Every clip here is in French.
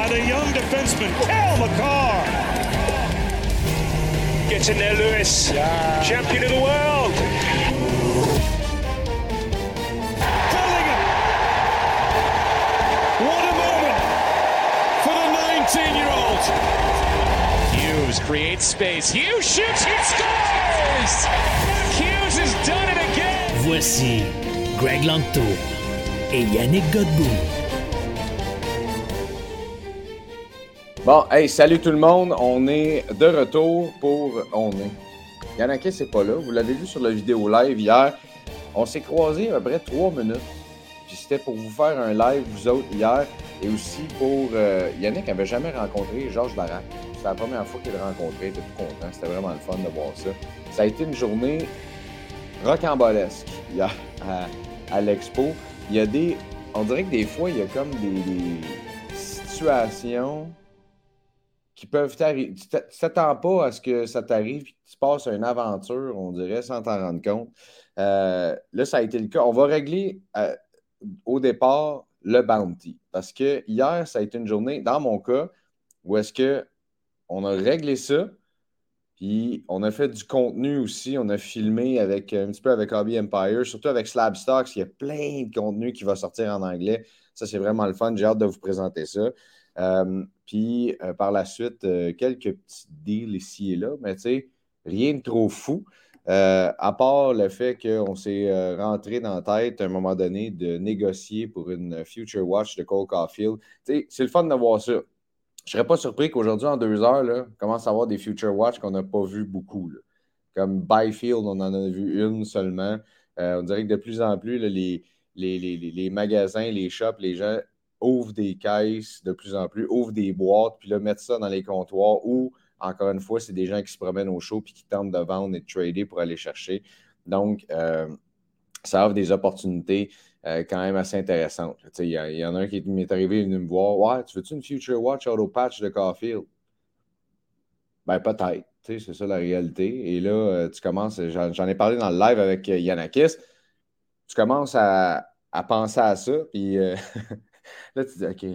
By the young defenseman Cal McCarr. Gets in there, Lewis. Champion of the world. Bellingham. What a moment for the 19-year-old. Hughes creates space. Hughes shoots. He scores. Hughes has done it again. Voici Greg Lanto et Yannick Godbout. Bon, hey, salut tout le monde. On est de retour pour. On est. Yannick, c'est pas là. Vous l'avez vu sur la vidéo live hier. On s'est croisés à peu près trois minutes. Puis c'était pour vous faire un live, vous autres, hier. Et aussi pour. euh, Yannick n'avait jamais rencontré Georges Barak. C'est la première fois qu'il l'a rencontré. Il était tout content. C'était vraiment le fun de voir ça. Ça a été une journée rocambolesque hier à, à l'expo. Il y a des. On dirait que des fois, il y a comme des situations qui peuvent t'arriver. Tu t'a- tu t'attends pas à ce que ça t'arrive et que tu passes une aventure, on dirait, sans t'en rendre compte. Euh, là, ça a été le cas. On va régler euh, au départ le bounty. Parce que hier, ça a été une journée, dans mon cas, où est-ce que on a réglé ça, puis on a fait du contenu aussi. On a filmé avec un petit peu avec Hobby Empire, surtout avec Slab Stocks. Il y a plein de contenu qui va sortir en anglais. Ça, c'est vraiment le fun. J'ai hâte de vous présenter ça. Euh, puis euh, par la suite, euh, quelques petits deals ici et là, mais tu sais, rien de trop fou. À part le fait qu'on s'est rentré dans la tête à un moment donné de négocier pour une Future Watch de Cole Caulfield. C'est le fun de voir ça. Je ne serais pas surpris qu'aujourd'hui, en deux heures, là, on commence à avoir des Future Watch qu'on n'a pas vu beaucoup. Comme Byfield, on en a vu une seulement. On dirait que de plus en plus, les, les- les- les magasins, les shops, les gens ouvrent des caisses de plus en plus, ouvrent des boîtes, puis là, mettent ça dans les comptoirs ou, encore une fois, c'est des gens qui se promènent au show puis qui tentent de vendre et de trader pour aller chercher. Donc, euh, ça offre des opportunités euh, quand même assez intéressantes. Il y, en a un qui m'est arrivé, est venu me voir Ouais, tu veux-tu une Future Watch Auto Patch de Caulfield Ben, peut-être. C'est ça la réalité. Et là, euh, tu commences, j'en ai parlé dans le live avec Yanakis, tu commences à, penser à ça, puis là, tu dis, OK,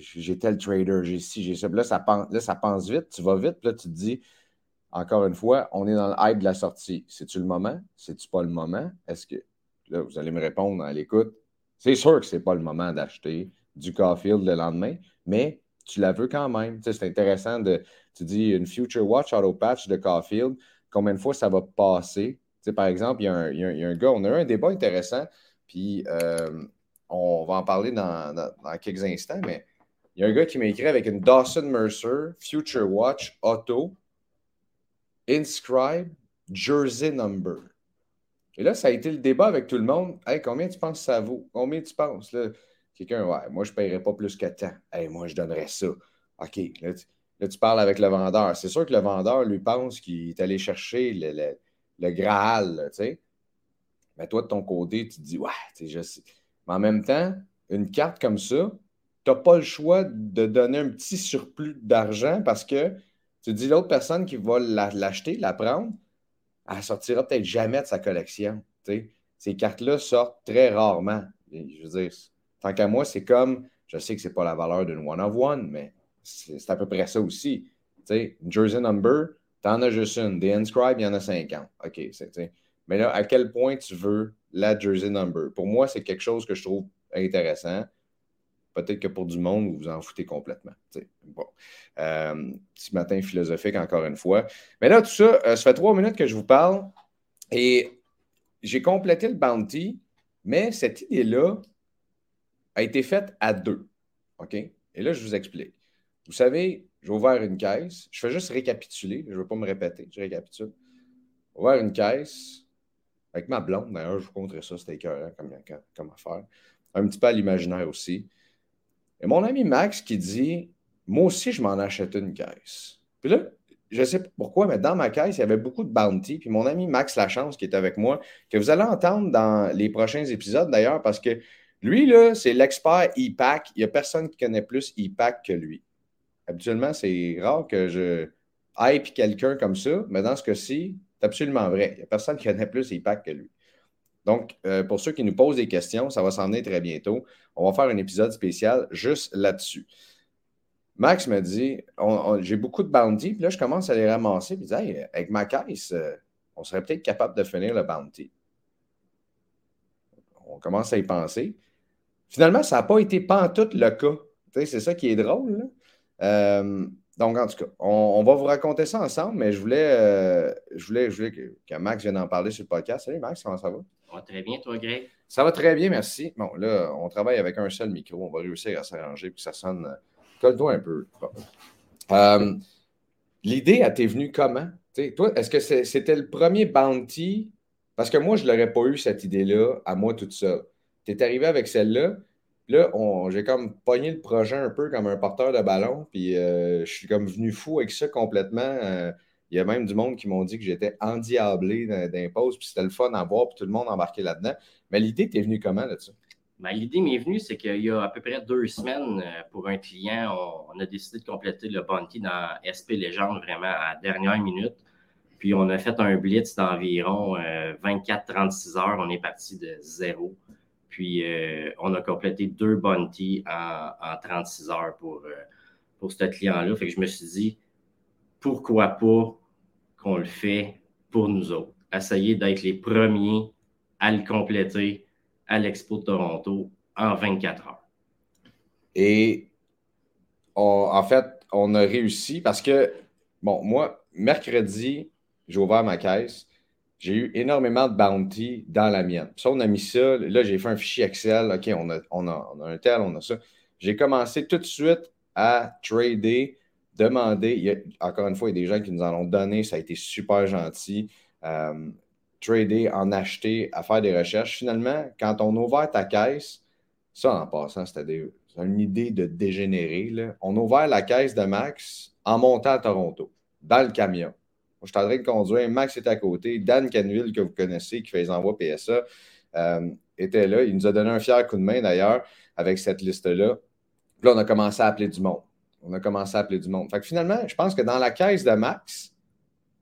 j'ai tel trader, j'ai ci, j'ai ça. Là, ça pense, là, ça pense vite, tu vas vite, puis là, tu te dis, encore une fois, on est dans le hype de la sortie. C'est-tu le moment? C'est-tu pas le moment? Est-ce que. Là, vous allez me répondre à l'écoute. C'est sûr que c'est pas le moment d'acheter du Caulfield le lendemain, mais tu la veux quand même. Tu c'est intéressant de. Tu dis une Future Watch Auto Patch de Caulfield, combien de fois ça va passer? Tu sais, par exemple, il y, a un, y y a un gars, on a eu un débat intéressant, puis euh, on va en parler dans, quelques instants, mais il y a un gars qui m'a écrit avec une Dawson Mercer Future Watch Auto Inscribe Jersey Number. Et là, ça a été le débat avec tout le monde. Hey, combien tu penses que ça vaut? Combien tu penses? Quelqu'un, ouais, moi, je ne paierais pas plus que tant. Hey, moi, je donnerais ça. OK, là tu, là, tu parles avec le vendeur. C'est sûr que le vendeur, lui, pense qu'il est allé chercher le, le- le Graal, tu sais. Mais toi, de ton côté, tu te dis, ouais, je sais. En même temps, une carte comme ça, tu n'as pas le choix de donner un petit surplus d'argent parce que tu dis l'autre personne qui va la- l'acheter, la prendre, elle sortira peut-être jamais de sa collection. tu sais. Ces cartes-là sortent très rarement. Je veux tant qu'à moi, c'est comme, je sais que c'est pas la valeur d'une one-of-one, mais c'est à peu près ça aussi. Tu sais, une jersey number, t'en as juste une. Des inscribed, il y en a 50. OK, c'est, tu. Mais là, à quel point tu veux la jersey number? Pour moi, c'est quelque chose que je trouve intéressant. Peut-être que pour du monde, vous vous en foutez complètement. Bon. Euh, petit matin philosophique, encore une fois. Mais là, tout ça, euh, ça fait trois minutes que je vous parle et j'ai complété le bounty, mais cette idée-là a été faite à deux. OK? Et là, je vous explique. Vous savez, j'ai ouvert une caisse. Je fais juste récapituler. Je ne veux pas me répéter. Je récapitule. Ouvert une caisse avec ma blonde. D'ailleurs, je vous montrerai ça. C'était écœurant comme, comme affaire. Un petit peu à l'imaginaire aussi. Et mon ami Max qui dit Moi aussi, je m'en achète une caisse. Puis là, je ne sais pas pourquoi, mais dans ma caisse, il y avait beaucoup de bounty. Puis mon ami Max Lachance, qui est avec moi, que vous allez entendre dans les prochains épisodes d'ailleurs, parce que lui, là, c'est l'expert e-pack. Il n'y a personne qui connaît plus e-pack que lui. Habituellement, c'est rare que je hype quelqu'un comme ça, mais dans ce cas-ci, c'est absolument vrai. Il n'y a personne qui connaît plus e-pack que lui. Donc, euh, pour ceux qui nous posent des questions, ça va s'en venir très bientôt. On va faire un épisode spécial juste là-dessus. Max me dit j'ai beaucoup de bounty, puis là, je commence à les ramasser, puis il dit avec ma caisse, euh, on serait peut-être capable de finir le bounty. On commence à y penser. Finalement, ça n'a pas été pantoute le cas. C'est ça qui est drôle. Euh, donc, en tout cas, on, va vous raconter ça ensemble, mais je voulais, euh, je voulais, je voulais que, Max vienne en parler sur le podcast. Salut Max, comment ça va? Ça va très bien, toi, Greg? Ça va très bien, merci. Bon, là, on travaille avec un seul micro. On va réussir à s'arranger pour que ça sonne Colle-toi un peu. Euh, l'idée, a t'est venue comment? toi, est-ce que c'était le premier bounty? Parce que moi, je ne l'aurais pas eu, cette idée-là, à moi toute seule. Tu es arrivé avec celle-là. Là, j'ai comme pogné le projet un peu comme un porteur de ballon. Puis euh, je suis comme venu fou avec ça complètement. Euh, il y a même du monde qui m'ont dit que j'étais endiablé d'impôts. Puis c'était le fun à voir. Puis tout le monde embarqué là-dedans. Mais l'idée, t'es venue comment là-dessus? Ben, l'idée m'est venue, c'est qu'il y a à peu près deux semaines, euh, pour un client, on, a décidé de compléter le bounty dans SP Légende vraiment à dernière minute. Puis on a fait un blitz d'environ 24-36 euh, heures. On est parti de zéro. Puis euh, on a complété deux bounty en, 36 heures pour, pour ce client-là. Fait que je me suis dit, pourquoi pas qu'on le fait pour nous autres? Essayer d'être les premiers à le compléter à l'Expo de Toronto en 24 heures. Et en fait, on a réussi parce que, bon, moi, mercredi, j'ai ouvert ma caisse. J'ai eu énormément de bounty dans la mienne. Ça, on a mis ça. Là, j'ai fait un fichier Excel. OK, on a, on a, un tel, on a ça. J'ai commencé tout de suite à trader, demander. encore une fois, il y a des gens qui nous en ont donné. Ça a été super gentil. Euh, trader, en acheter, à faire des recherches. Finalement, quand on a ouvert ta caisse, ça en passant, c'était une idée de dégénérer. On a ouvert la caisse de Max en montant à Toronto, dans le camion. Je suis en train de conduire, Max est à côté, Dan Canville, que vous connaissez, qui fait les envois PSA, euh, était là. Il nous a donné un fier coup de main d'ailleurs avec cette liste-là. Puis là, on a commencé à appeler du monde. On a commencé à appeler du monde. Fait que finalement, je pense que dans la caisse de Max,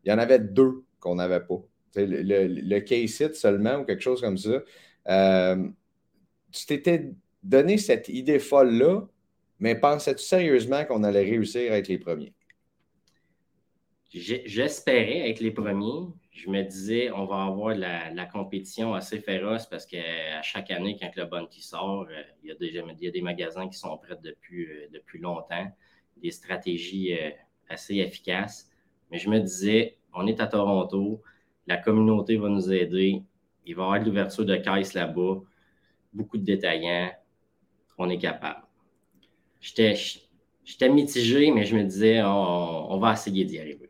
il y en avait deux qu'on n'avait pas le, le, case-it seulement ou quelque chose comme ça. Euh, tu t'étais donné cette idée folle-là, mais pensais-tu sérieusement qu'on allait réussir à être les premiers? J'espérais être les premiers. Je me disais, on va avoir la, la compétition assez féroce parce qu'à chaque année, quand le Bounty sort, euh, il y, a des, il y, a des, magasins qui sont prêts depuis, euh, depuis longtemps, des stratégies assez efficaces. Mais je me disais, on est à Toronto, la communauté va nous aider. Il va y avoir l'ouverture de caisse là-bas, beaucoup de détaillants. On est capable. J'étais mitigé, mais je me disais, on, va essayer d'y arriver.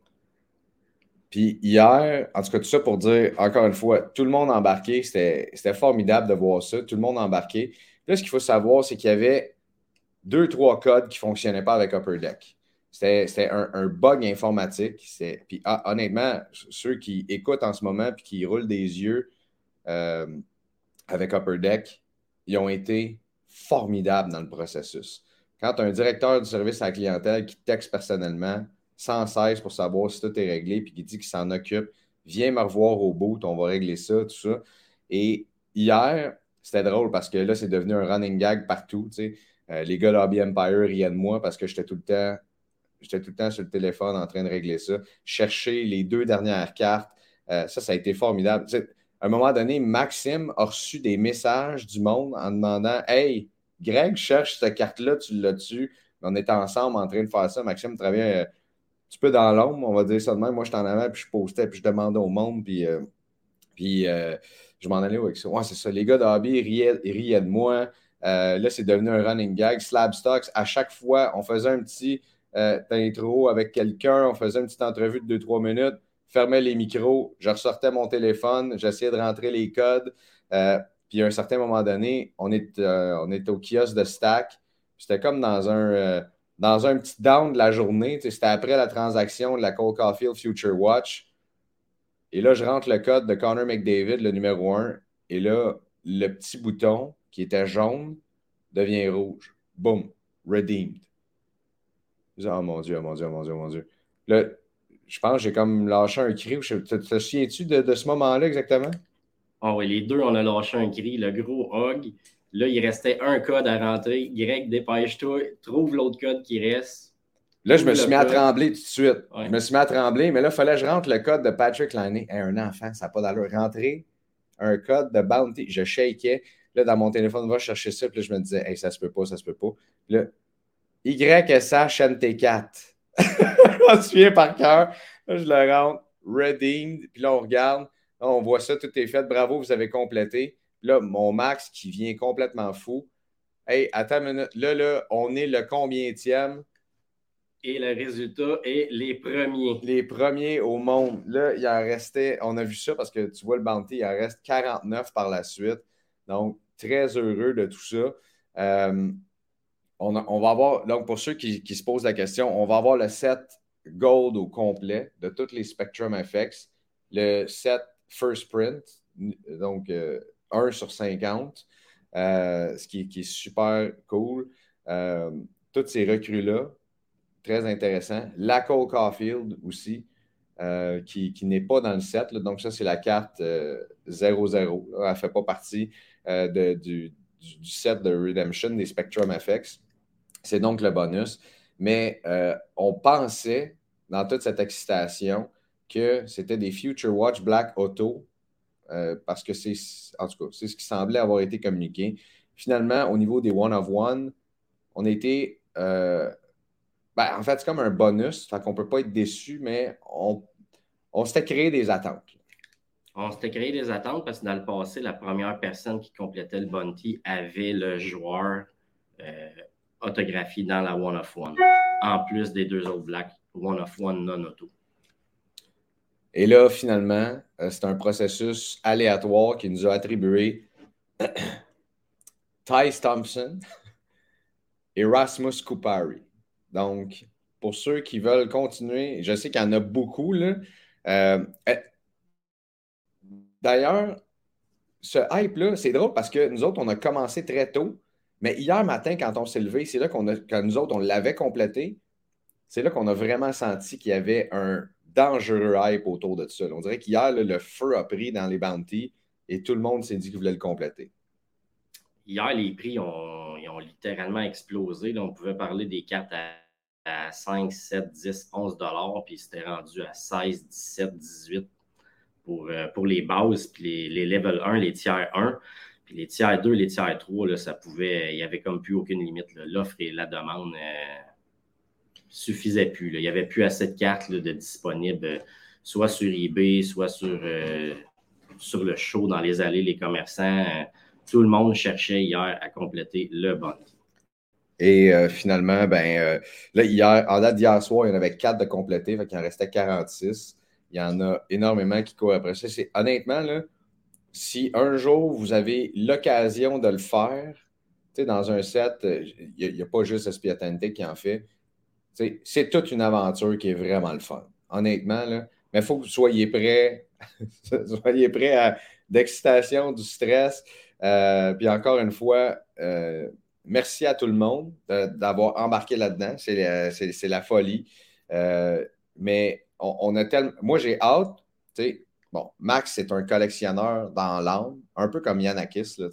Puis hier, en tout cas, tout ça pour dire, encore une fois, tout le monde embarqué. C'était formidable de voir ça. Tout le monde embarqué. Là, ce qu'il faut savoir, c'est qu'il y avait deux, trois codes qui ne fonctionnaient pas avec Upper Deck. C'était un, bug informatique. Puis ah, honnêtement, ceux qui écoutent en ce moment et qui roulent des yeux euh, avec Upper Deck, ils ont été formidables dans le processus. Quand un directeur du service à la clientèle qui texte personnellement sans cesse pour savoir si tout est réglé puis qui dit qu'il s'en occupe, viens me revoir au bout, on va régler ça, tout ça. Et hier, c'était drôle parce que là, c'est devenu un running gag partout. Euh, les gars Lobby Empire riaient de moi parce que j'étais tout le temps J'étais tout le temps sur le téléphone en train de régler ça. Chercher les deux dernières cartes. Euh, ça, ça a été formidable. à un moment donné, Maxime a reçu des messages du monde en demandant Hey, Greg, cherche cette carte-là, tu l'as-tu On était ensemble en train de faire ça. Maxime travaillait un petit peu dans l'ombre, on va dire ça de même. Moi, j'étais en avant, puis je postais, puis je demandais au monde, puis, euh, puis euh, je m'en allais avec ça. Ouais, c'est ça. Les gars d'Hobby riaient, riaient, de moi. là, c'est devenu un running gag. Slab Stocks, à chaque fois, on faisait un petit euh, d'intro avec quelqu'un, on faisait une petite entrevue de 2-3 minutes, fermais les micros, je ressortais mon téléphone, j'essayais de rentrer les codes. Euh, puis à un certain moment donné, on est, euh, on est au kiosque de Stack. C'était comme dans un, dans un petit down de la journée. C'était après la transaction de la Cole Caulfield Future Watch. Et là, je rentre le code de Connor McDavid, le numéro 1. Et là, le petit bouton qui était jaune devient rouge. Boom. Redeemed. Oh mon Dieu, oh mon Dieu, oh mon Dieu, oh mon Dieu. Je pense que j'ai comme lâché un cri. Te, te souviens-tu de, de, ce moment-là exactement? Ah oui, les deux, on a lâché un cri. Le gros hog. Là, il restait un code à rentrer. Greg, dépêche-toi. Trouve l'autre code qui reste. Là, je me suis mis à trembler tout de suite. Je me suis mis à trembler, mais là, il fallait que je rentre le code de Patrick Liney. un enfant, ça n'a pas d'allure. Rentrer un code de Bounty. Je shakeais. Là, dans mon téléphone, va chercher ça. Puis là, je me disais, hey, ça se peut pas, ça se peut pas. Là, YSH NT4. je me souviens par cœur. Là, je le rentre. Redeemed. Puis là, on regarde. Là, on voit ça, tout est fait. Bravo, vous avez complété. Là, mon max qui vient complètement fou. Hey, attends une minute. Là, là, on est le combienième? Et le résultat est les premiers. Les premiers au monde. Là, il en restait, on a vu ça parce que tu vois le bounty, il en reste 49 par la suite. Donc, très heureux de tout ça. Euh, on, va avoir, donc pour ceux qui, se posent la question, on va avoir le set gold au complet de tous les Spectrum FX, le set first print, donc 1 euh, sur 50, euh, ce qui, est super cool. toutes ces recrues-là, très intéressant. La Cole Caulfield aussi, euh, qui, n'est pas dans le set. Donc, ça, c'est la carte 0-0. Euh, Elle ne fait pas partie euh, du, set de Redemption des Spectrum FX. C'est donc le bonus. Mais on pensait, dans toute cette excitation, que c'était des Future Watch Black Auto, parce que c'est, en tout cas, c'est ce qui semblait avoir été communiqué. Finalement, au niveau des One of One, on était ben, en fait, c'est comme un bonus. Fait qu'on ne peut pas être déçu, mais on, on s'était créé des attentes. On s'était créé des attentes parce que dans le passé, la première personne qui complétait le bounty avait le joueur euh, autographié dans la One of One, en plus des deux autres Black One of One non-auto. Et là, finalement, euh, c'est un processus aléatoire qui nous a attribué Ty Thompson et Rasmus Kupari. Donc, pour ceux qui veulent continuer, je sais qu'il y en a beaucoup. Euh, eh, d'ailleurs, ce hype-là, c'est drôle parce que nous autres, on a commencé très tôt, mais hier matin, quand on s'est levé, c'est là qu'on a, quand nous autres, on l'avait complété, c'est là qu'on a vraiment senti qu'il y avait un dangereux hype autour de ça. On dirait qu'hier, le feu a pris dans les bounties et tout le monde s'est dit qu'il voulait le compléter. Hier, les prix ont ont littéralement explosé. on pouvait parler des cartes à, 5, 7, 10, 11 dollars, puis c'était rendu à 16, 17, 18 pour, euh, pour les bases, puis les, level 1, les tiers 1. Puis les tiers 2, les tiers 3, là, ça pouvait, il n'y avait comme plus aucune limite. L'offre et la demande euh, suffisaient plus. Il n'y avait plus assez de cartes de disponibles, soit sur eBay, soit sur, euh, sur le show, dans les allées, les commerçants tout le monde cherchait hier à compléter le bounty. Et euh, finalement, ben, euh, là, hier, en date d'hier soir, il y en avait quatre de complétés, fait qu'il en restait 46. Il y en a énormément qui courent après ça. Honnêtement, là, si un jour vous avez l'occasion de le faire, dans un set, euh, il n'y a, pas juste SP qui en fait. C'est toute une aventure qui est vraiment le fun. Honnêtement, là. Mais il faut que vous soyez prêts. soyez prêts à d'excitation, du stress. Euh, puis encore une fois, euh, merci à tout le monde d'avoir embarqué là-dedans. C'est la folie. Euh, mais on, a tellement. Moi, j'ai hâte. Bon, Max, c'est un collectionneur dans l'âme, un peu comme Yanakis, là,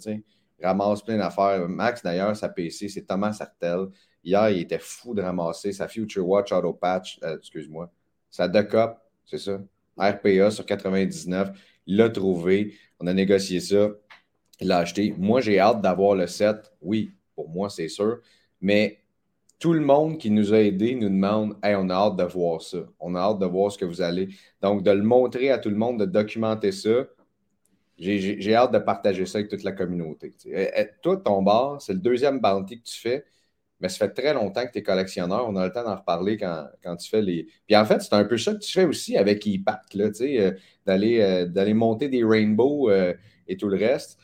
ramasse plein d'affaires. Max, d'ailleurs, sa PC, c'est Thomas Sartel. Hier, il était fou de ramasser sa Future Watch Auto Patch, excuse-moi, sa Decop, c'est ça, RPA sur 99. Il l'a trouvé. On a négocié ça. Il l'a acheté. Moi, j'ai hâte d'avoir le set. Oui, pour moi, c'est sûr. Mais tout le monde qui nous a aidés nous demande Hey, on a hâte de voir ça. On a hâte de voir ce que vous allez. Donc, de le montrer à tout le monde, de documenter ça. J'ai hâte de partager ça avec toute la communauté. Et, toi, ton bar, c'est le deuxième bounty que tu fais. Mais ça fait très longtemps que tu es collectionneur. On a le temps d'en reparler quand, tu fais les. Puis en fait, c'est un peu ça que tu fais aussi avec EPAC, là, euh, d'aller, euh, d'aller monter des rainbows euh, et tout le reste.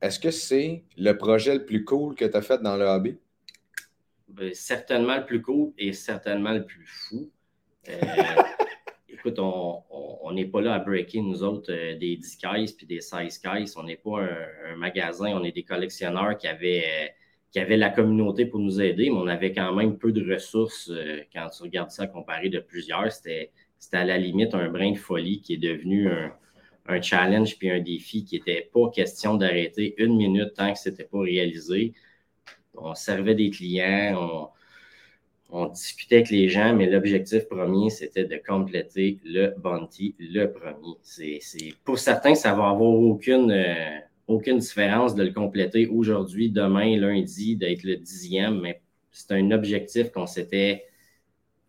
est-ce que c'est le projet le plus cool que tu as fait dans le hobby? Ben, certainement le plus cool et certainement le plus fou. écoute, on n'est pas là à breaker, nous autres, des 10 caisses puis des 16 caisses. On n'est pas un, un, magasin, on est des collectionneurs qui avaient qui avait la communauté pour nous aider, mais on avait quand même peu de ressources euh, quand tu regardes ça comparé de plusieurs. C'était, à la limite un brin de folie qui est devenu un, challenge puis un défi qui n'était pas question d'arrêter une minute tant que ce n'était pas réalisé. On servait des clients, on, discutait avec les gens, mais l'objectif premier, c'était de compléter le bounty, le premier. C'est, pour certains, ça va avoir aucune. Euh, aucune différence de le compléter aujourd'hui, demain, lundi, d'être le dixième, mais c'est un objectif qu'on s'était,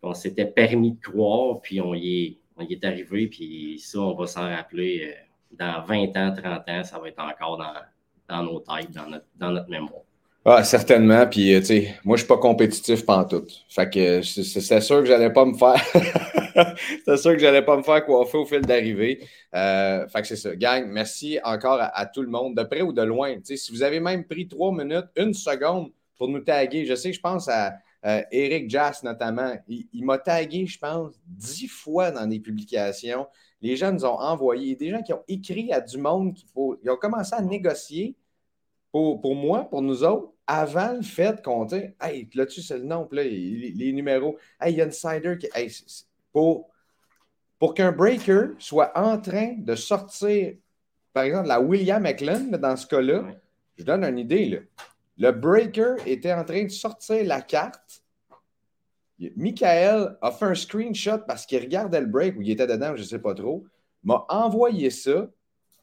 qu'on s'était permis de croire, puis on y est, on y est arrivé, puis ça, on va s'en rappeler euh, dans 20 ans, 30 ans, ça va être encore dans, dans nos têtes, dans notre, dans notre mémoire. Ah, certainement. Puis, euh, tu sais, moi, je suis pas compétitif tout. Fait que c'est sûr que j'allais pas me faire. c'est sûr que j'allais pas me faire coiffer au fil d'arrivée. Euh, fait que c'est ça. Gang, merci encore à, tout le monde, de près ou de loin. Tu sais, si vous avez même pris trois minutes, une seconde pour nous taguer, je sais, je pense à Eric Jass notamment. Il, m'a tagué, je pense, dix fois dans des publications. Les gens nous ont envoyé, des gens qui ont écrit à du monde, qui faut, ils ont commencé à négocier pour, moi, pour nous autres, avant le fait qu'on dise Hey, là-dessus, c'est le nom, là, les, numéros. Hey, il y a Insider qui. pour pour qu'un breaker soit en train de sortir, par exemple, la William McLean, dans ce cas-là, je donne une idée. Là. Le breaker était en train de sortir la carte. Michael a fait un screenshot parce qu'il regardait le break ou il était dedans, je ne sais pas trop, m'a envoyé ça.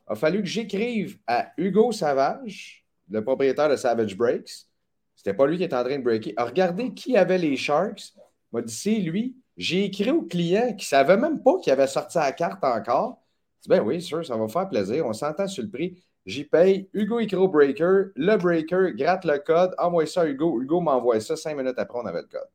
Il a fallu que j'écrive à Hugo Savage, le propriétaire de Savage Breaks. C'était pas lui qui était en train de breaker. Regardez qui avait les Sharks. m'a dit c'est lui. J'ai écrit au client qui ne savait même pas qu'il avait sorti la carte encore. dit ben oui, sûr, ça va faire plaisir. On s'entend sur le prix. J'y paye. Hugo écrit au breaker. Le breaker gratte le code. Envoie ça à Hugo. Hugo m'envoie ça. Cinq minutes après, on avait le code.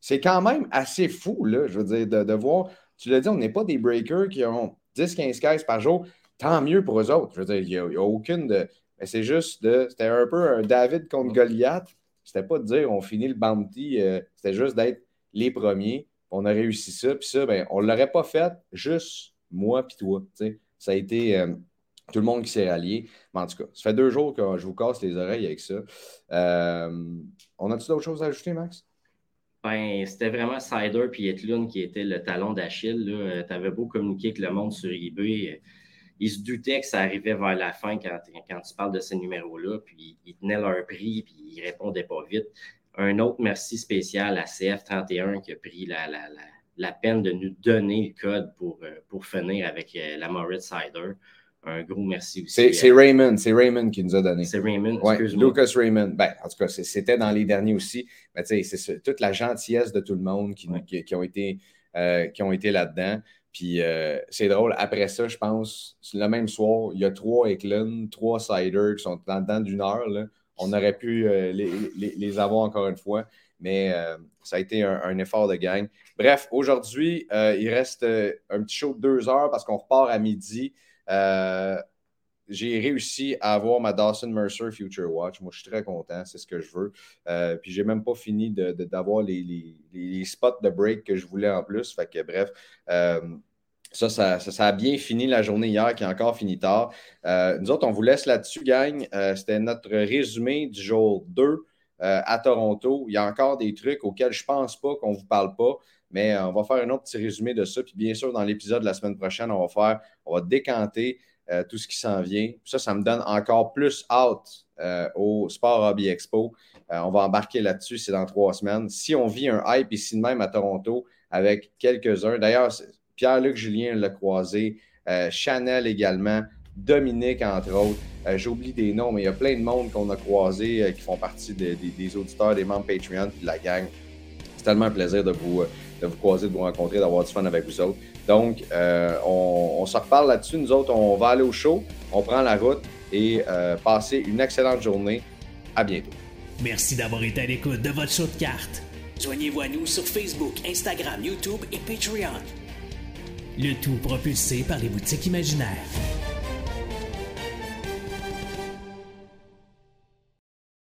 C'est quand même assez fou, là, je veux dire, de, voir. Tu l'as dit, on n'est pas des breakers qui ont 10-15 caisses par jour. Tant mieux pour eux autres. Je veux dire, il n'y a, aucune de. Mais c'est juste de. C'était un peu un David contre Goliath. C'était pas de dire on finit le bounty, euh, c'était juste d'être les premiers. On a réussi ça. Puis ça, ben, on ne l'aurait pas fait juste moi puis toi. Ça a été euh, tout le monde qui s'est rallié. Mais en tout cas, ça fait deux jours que je vous casse les oreilles avec ça. Euh, on a-tu d'autres choses à ajouter, Max? Ben, c'était vraiment Cider puis Etlun qui était le talon d'Achille. Tu avais beau communiquer avec le monde sur eBay ils se doutaient que ça arrivait vers la fin quand, quand tu parles de ces numéros-là, puis ils tenaient leur prix, puis ils répondaient pas vite. Un autre merci spécial à CF31 qui a pris la, la, la, peine de nous donner le code pour, euh, pour finir avec euh, la Moritz Cider. Un gros merci aussi. C'est Raymond, c'est Raymond qui nous a donné. C'est Raymond, ouais, Lucas Raymond. Ben, en tout cas, c'était dans les derniers aussi. Mais tu sais, c'est toute la gentillesse de tout le monde qui, qui, ont été, euh, qui ont été là-dedans. Puis euh, c'est drôle, après ça, je pense, le même soir, il y a trois Eklund, trois Cider qui sont dans, dedans d'une heure. Là. On aurait pu euh, les, avoir encore une fois, mais euh, ça a été un, effort de gang. Bref, aujourd'hui, il reste un petit show de deux heures parce qu'on repart à midi. J'ai réussi à avoir ma Dawson Mercer Future Watch. Moi, je suis très content, c'est ce que je veux. puis, j'ai même pas fini d'avoir de, les, les, spots de break que je voulais en plus. Fait que, bref, ça ça, a bien fini la journée hier, qui a encore fini tard. Euh, nous autres, on vous laisse là-dessus, gang. Euh, c'était notre résumé du jour 2 euh, à Toronto. Il y a encore des trucs auxquels je pense pas qu'on ne vous parle pas, mais on va faire un autre petit résumé de ça. Puis bien sûr, dans l'épisode de la semaine prochaine, on va faire, on va décanter tout ce qui s'en vient. Ça, ça me donne encore plus hâte au Sport Hobby Expo. on va embarquer là-dessus, c'est dans trois semaines. Si on vit un hype ici de même à Toronto avec quelques-uns, d'ailleurs, Pierre-Luc Julien l'a croisé, euh, Chanel également, Dominique, entre autres. Euh, j'oublie des noms, mais il y a plein de monde qu'on a croisé euh, qui font partie des auditeurs, des membres Patreon et de la gang. C'est tellement un plaisir de vous, de vous croiser, de vous rencontrer, d'avoir du fun avec vous autres. Donc, on, on, se reparle là-dessus. Nous autres, on va aller au show, on prend la route et passer une excellente journée. À bientôt. Merci d'avoir été à l'écoute de votre show de cartes. Joignez-vous à nous sur Facebook, Instagram, YouTube et Patreon. Le tout propulsé par les boutiques imaginaires.